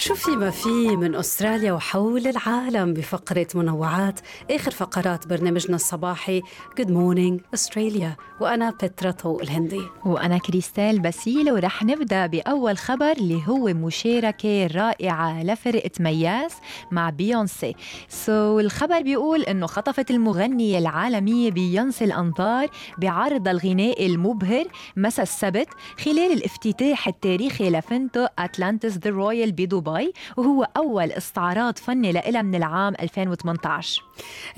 شو في ما في من أستراليا وحول العالم بفقرة منوعات آخر فقرات برنامجنا الصباحي Good Morning أستراليا وأنا بترا طوق الهندي. وأنا كريستال باسيل ورح نبدأ بأول خبر اللي هو مشاركة رائعة لفرقة مياس مع بيونسي. so so, الخبر بيقول أنه خطفت المغنية العالمية بيونسي الأنظار بعرض الغناء المبهر مساء السبت خلال الافتتاح التاريخي لفندق Atlantis The Royal بدبي. دبي وهو أول استعراض فني لها من العام 2018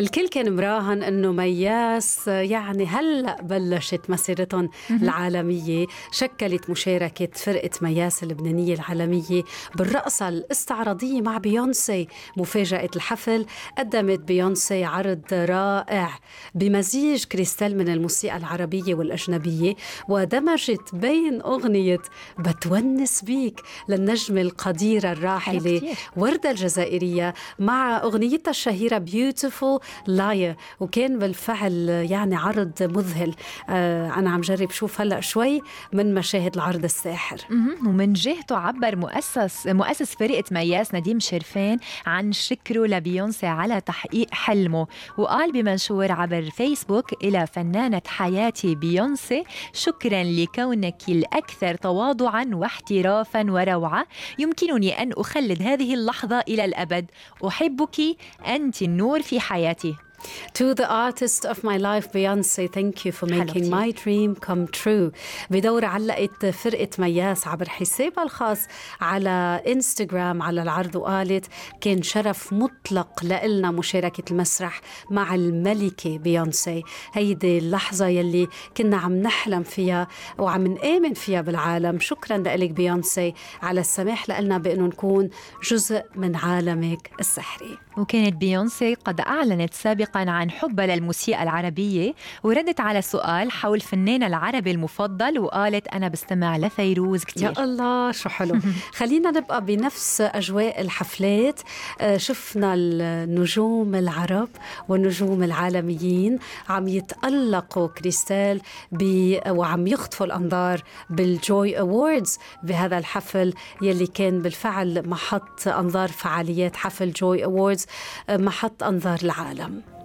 الكل كان مراهن إنه مياس يعني هلأ بلشت مسيرتهم العالمية. شكلت مشاركة فرقة مياس اللبنانية العالمية بالرقصه الاستعراضية مع بيونسي. مفاجأة الحفل قدمت بيونسي عرض رائع بمزيج كريستال من الموسيقى العربية والأجنبية ودمجت بين أغنية بتونس بيك للنجمة القديرة الراحلة وردة الجزائرية مع أغنيتها الشهيرة Beautiful Liar وكان بالفعل يعني عرض مذهل. آه أنا عم جرب شوف هلأ شوي من مشاهد العرض الساحر. ومن جهته عبر مؤسس مؤسس فرقة مياس نديم شرفان عن شكره لبيونسي على تحقيق حلمه. وقال بمنشور عبر فيسبوك إلى فنانة حياتي بيونسي شكرا لكونك الأكثر تواضعا واحترافا وروعة. يمكنني أن أخلد هذه اللحظة إلى الأبد. أحبك أنت النور في حياتي. To the artist of my life Beyonce thank you for making my dream come true. بدور علقت فرقة مياس عبر حسابها الخاص على انستغرام على العرض وقالت كان شرف مطلق لإلنا مشاركة المسرح مع الملكة بيونسي هيدي اللحظة يلي كنا عم نحلم فيها وعم نآمن فيها بالعالم. شكرا لك بيونسي على السماح لنا بأنه نكون جزء من عالمك السحري. وكانت بيونسي قد أعلنت سابقا عن حبها للموسيقى العربية وردت على سؤال حول فنانها العربي المفضل وقالت أنا بستمع لفيروز كتير. يا الله شو حلو. خلينا نبقى بنفس أجواء الحفلات. آه، شفنا النجوم العرب والنجوم العالميين عم يتألقوا كريستال وعم يخطفوا الأنظار بالجوي أووردز بهذا الحفل يلي كان بالفعل محط أنظار فعاليات حفل جوي أووردز محط أنظار العالم. آه،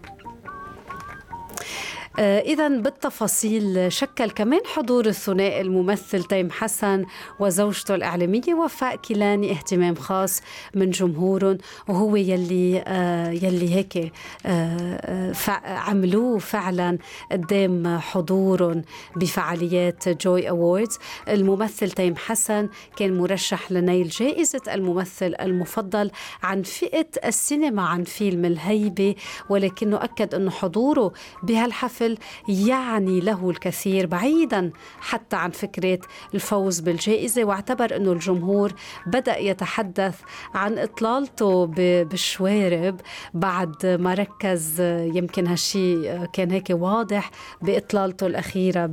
إذا بالتفاصيل شكل كمان حضور الثنائي الممثل تيم حسن وزوجته الإعلامية وفاء كيلاني اهتمام خاص من جمهورهم وهو يلي آه، يلي هيك آه، عملوه فعلا قدام حضورهم بفعاليات جوي أووردز. الممثل تيم حسن كان مرشح لنيل جائزة الممثل المفضل عن فئة السينما عن فيلم الهيبة ولكنه أكد أنه حضوره بهالحفل الطفل يعني له الكثير بعيدا حتى عن فكرة الفوز بالجائزة. واعتبر أنه الجمهور بدأ يتحدث عن إطلالته بالشوارب بعد ما ركز يمكن هالشي كان هيك واضح بإطلالته الأخيرة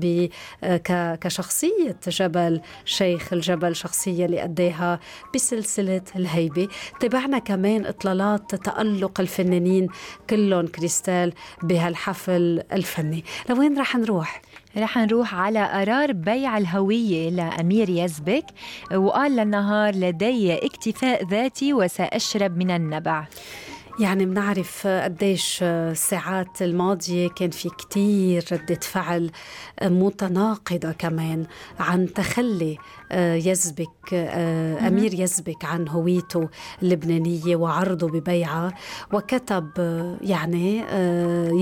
كشخصية جبل شيخ الجبل شخصية اللي أداها بسلسلة الهيبة. تابعنا كمان إطلالات تألق الفنانين كلهم كريستال بهالحفل الفني. الفني لوين رح نروح؟ رح نروح على قرار بيع الهوية لأمير يزبك وقال للنهار لدي اكتفاء ذاتي وسأشرب من النبع يعني بنعرف قديش الساعات الماضية كان في كتير ردة فعل متناقضة كمان عن تخلي يزبك أمير يزبك عن هويته اللبنانية وعرضه ببيعة. وكتب يعني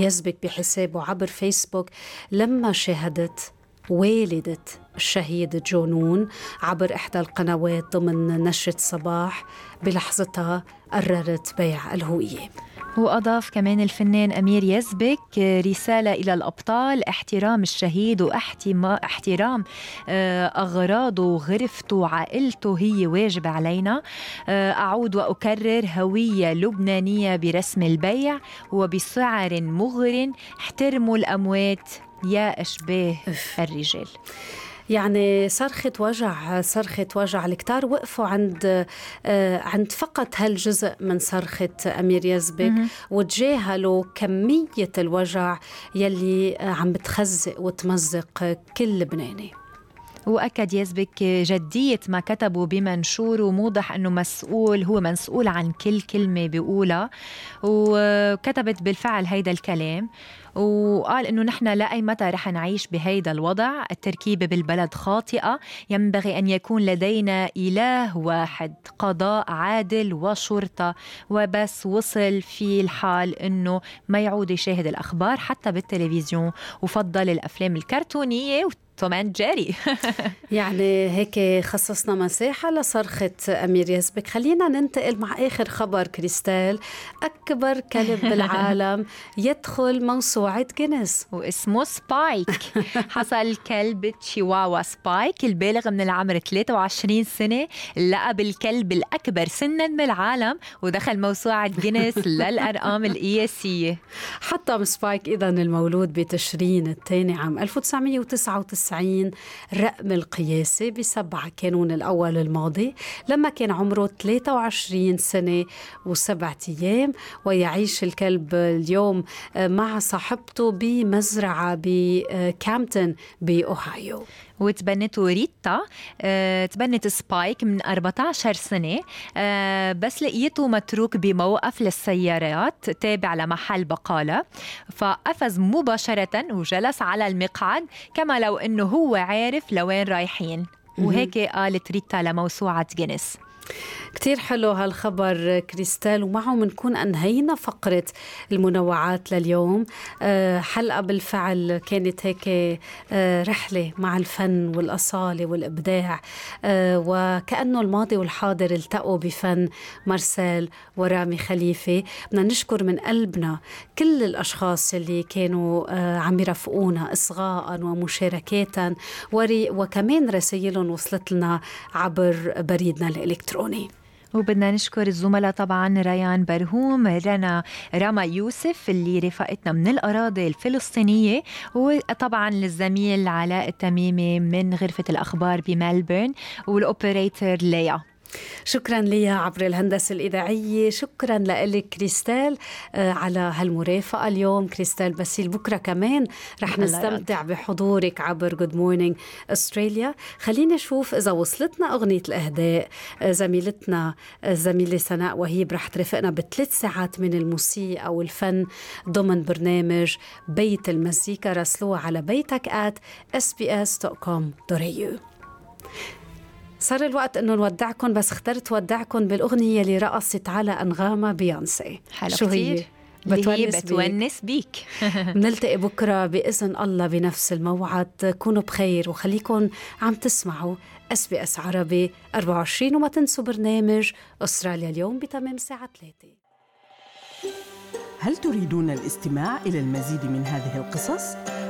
يزبك بحسابه عبر فيسبوك لما شاهدت والدة الشهيد جونون عبر إحدى القنوات ضمن نشرة صباح بلحظتها قررت بيع الهوية. وأضاف كمان الفنان أمير يزبك رسالة إلى الأبطال احترام الشهيد واحترام آه، أغراضه وغرفته وعائلته هي واجب علينا. آه، أعود وأكرر هوية لبنانية برسم البيع وبسعر مغر احترموا الأموات يا أشباه الرجال. يعني صرخة وجع صرخة وجع الكتار وقفوا عند آه، عند فقط هالجزء من صرخة أمير يزبك. وتجاهلوا كمية الوجع يلي عم بتخزق وتمزق كل لبناني وأكد يزبك جدية ما كتبوا بمنشور وموضح أنه مسؤول هو مسؤول عن كل كلمة بيقولها. وكتبت بالفعل هيدا الكلام وقال إنه نحن لا أي متى رح نعيش بهيدا الوضع. التركيبة بالبلد خاطئة. ينبغي أن يكون لدينا إله واحد قضاء عادل وشرطة وبس وصل في الحال إنه ما يعود يشاهد الأخبار حتى بالتلفزيون. وفضل الأفلام الكرتونية توم أند جيري. يعني هيك خصصنا مساحة لصرخة أمير يزبك خلينا ننتقل مع آخر خبر كريستال. أكبر كلب بالعالم يدخل موسوعة جينيس واسمه سبايك. حصل كلب تشيواوا سبايك البالغ من العمر 23 سنة لقب الكلب الأكبر سنا بالعالم ودخل موسوعة جينيس للأرقام القياسية حطم سبايك إذا المولود بتشرين الثاني عام 1999 90 رقم القياسي بسبعة كانون الأول الماضي لما كان عمره 23 سنة وسبعة أيام ويعيش الكلب اليوم مع صاحبته بمزرعة بكامتن بأوهايو. وتبنته ريتا أه تبنت سبايك من 14 سنة أه بس لقيته متروك بموقف للسيارات تابع لمحل بقالة فقفز مباشرة وجلس على المقعد كما لو أنه هو عارف لوين رايحين. وهيك قالت ريتا لموسوعة جينيس. كتير حلو هالخبر كريستال ومعه بنكون أنهينا فقرة المنوعات لليوم. آه، حلقة بالفعل كانت هيك آه، رحلة مع الفن والأصالة والإبداع. آه، وكأنه الماضي والحاضر التقوا بفن مارسيل ورامي خليفة. بدنا نشكر من قلبنا كل الأشخاص اللي كانوا عم يرافقونا إصغاء ومشاركات وكمان رسائلهم وصلت لنا عبر بريدنا الإلكتروني وبدنا نشكر الزملاء طبعا ريان برهوم رنا راما يوسف اللي رفقتنا من الأراضي الفلسطينية وطبعا للزميل علاء التميمي من غرفة الأخبار بملبورن والأوبريتور ليا. شكرا ليا عبر الهندسة الإذاعية. شكرا لك كريستال آه، على هالمرافقة اليوم. كريستال بسيل بكرة كمان رح نستمتع بحضورك عبر Good Morning أستراليا خلينا نشوف إذا وصلتنا أغنية الأهداء. آه، زميلتنا الزميلة آه، سناء وهيب رح ترافقنا بثلاث ساعات من الموسيقى والفن ضمن برنامج بيت المزيكا. راسلوها على بيتك at sbs.com.au صار الوقت إنه نودعكم بس اخترت ودعكم بالأغنية اللي رقصت على انغامها بيونسي حلو شو هي؟ بتونس, بتونس بيك. بنلتقي بكرة بإذن الله بنفس الموعد. كونوا بخير وخليكم عم تسمعوا SBS عربي 24 وما تنسوا برنامج أستراليا اليوم بتمام الساعة 3 هل تريدون الاستماع إلى المزيد من هذه القصص؟